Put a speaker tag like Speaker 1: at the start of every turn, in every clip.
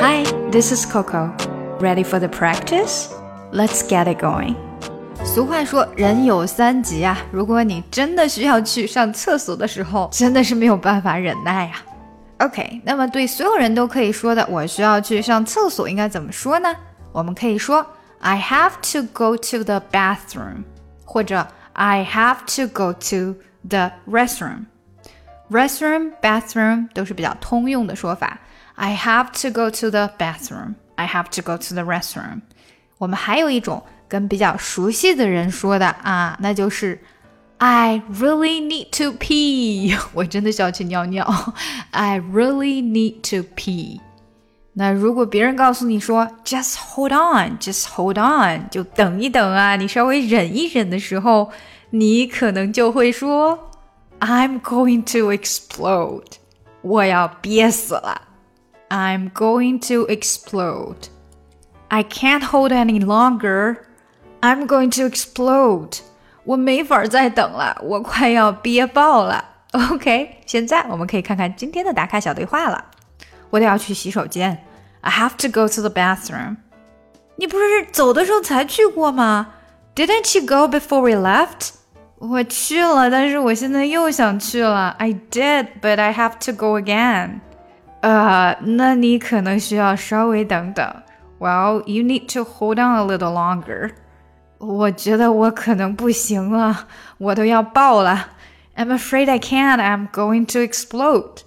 Speaker 1: Hi, this is Coco. Ready for the practice? Let's get it going.
Speaker 2: 俗话说，人有三急啊。如果你真的需要去上厕所的时候，真的是没有办法忍耐呀。OK，那么对所有人都可以说的，我需要去上厕所，应该怎么说呢？我们可以说 I have to go to the bathroom，或者 I have to go to the restroom。restroom、bathroom 都是比较通用的说法。 I have to go to the bathroom. I have to go to the restroom. 我们还有一种跟比较熟悉的人说的啊，那就是 I really need to pee。我真的想去尿尿。I really need to pee。那如果别人告诉你说 Just hold on, just hold on，就等一等啊，你稍微忍一忍的时候，你可能就会说 I'm going to explode，我要憋死了。I'm going to explode. I can't hold any longer. I'm going to explode. 我没法再等了，我快要憋爆了。OK，现在我们可以看看今天的打卡小对话了。我得要去洗手间。I have to go to the bathroom. 你不是走的时候才去过吗？Didn't you go before we left? 我去了，但是我现在又想去了。I did, but I have to go again. 呃，那你可能需要稍微等等。Well, you need to hold on a little longer. 我觉得我可能不行了，我都要爆了。I'm afraid I can't. I'm going to explode.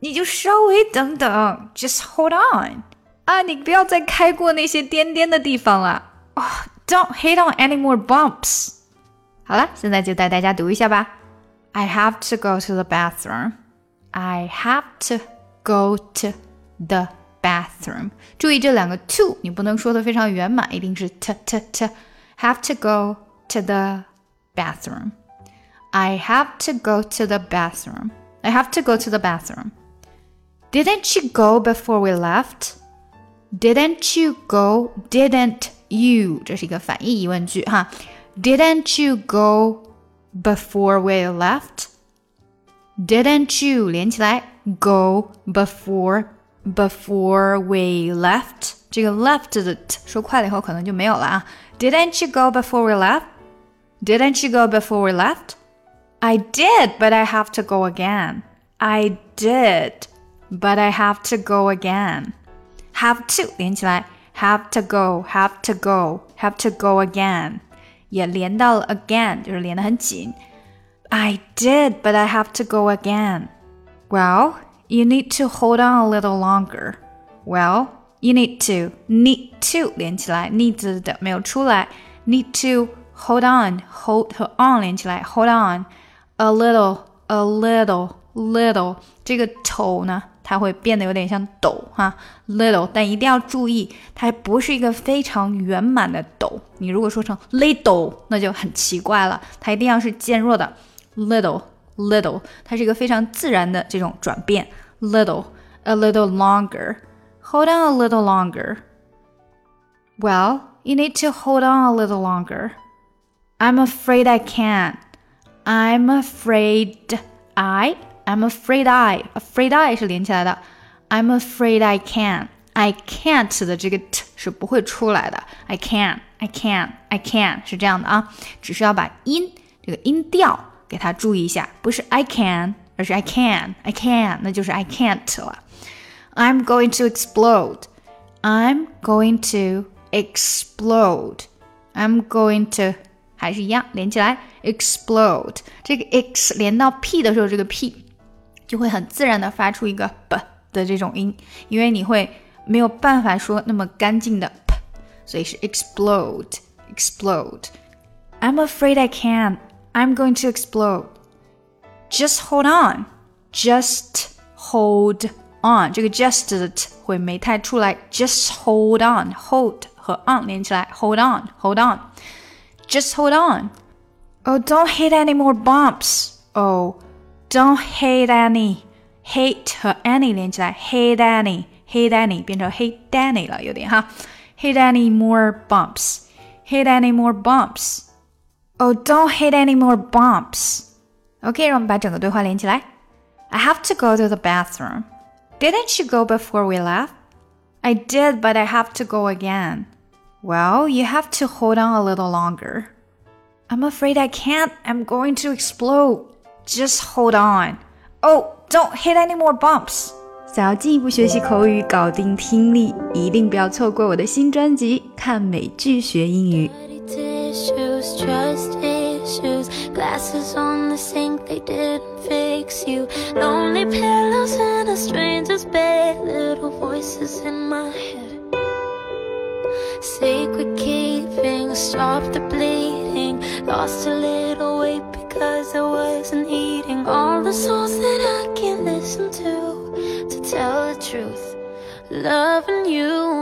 Speaker 2: 你就稍微等等，just hold on. 啊，你不要再开过那些颠颠的地方了。哦、oh,，Don't hit on any more bumps. 好了，现在就带大家读一下吧。I have to go to the bathroom. I have to go to the bathroom。注意这两个 to，你不能说的非常圆满，一定是 t t t。Have to go to the bathroom. I have to go to the bathroom. I have to go to the bathroom. Didn't you go before we left? Didn't you go? Didn't you? 这是一个反义疑问句哈。Didn't you go before we left? Didn't you 连起来 go before before we left？这个 left 的 t 说快了以后可能就没有了啊。Didn't you go before we left? Didn't you go before we left? I did, but I have to go again. I did, but I have to go again. Have to 连起来，have to go, have to go, have to go again，也连到了 again，就是连得很紧。 I did, but I have to go again. Well, you need to hold on a little longer. Well, you need to need to 连起来，need 的没有出来，need to hold on hold 和 on 连起来，hold on a little a little little 这个头呢，它会变得有点像抖哈，little，但一定要注意，它不是一个非常圆满的抖。你如果说成 little，那就很奇怪了，它一定要是渐弱的 little。little，它是一个非常自然的这种转变。Little, a little longer. Hold on a little longer. Well, you need to hold on a little longer. I'm afraid I can't. I'm afraid I. I'm afraid I. Afraid I 是连起来的。I'm afraid I can't. I can't 的这个 t 是不会出来的。I can't. I can't. I can't 是这样的啊，只是要把音这个音调。 给它注意一下，不是 I can，而是 I can，I can，那就是 I can't 了。I'm going to explode. I'm going to explode. I'm going to 还是一样连起来 explode。这个 x 连到 p 的时候，这个 p 就会很自然的发出一个 b 的这种音，因为你会没有办法说那么干净的 p，所以是 explode explode。I'm afraid I can't. I'm going to explode. Just hold on. Just hold on. 这个 just 的 t 会没太出来。Just hold on. Hold 和 on 连起来。Hold on. Hold on. Just hold on. Oh, don't hit any more bumps. Oh, don't hate any. Hate 和 any 连起来。Hate any. Hate any 变成 hate Danny 了，有点哈。Hate any more bumps. Hate any more bumps. Oh, don't hit any more bumps. OK，让我们把整个对话连起来。I have to go to the bathroom. Didn't you go before we left? I did, but I have to go again. Well, you have to hold on a little longer. I'm afraid I can't. I'm going to explode. Just hold on. Oh, don't hit any more bumps. 想要进一步学习口语，搞定听力，一定不要错过我的新专辑《看美剧学英语》。
Speaker 3: Tissues, trust issues, glasses on the sink, they didn't fix you. Lonely pillows in a stranger's bed, little voices in my head. Secret keeping, stop the bleeding. Lost a little weight because I wasn't eating all the songs that I can't listen to. To tell the truth, loving you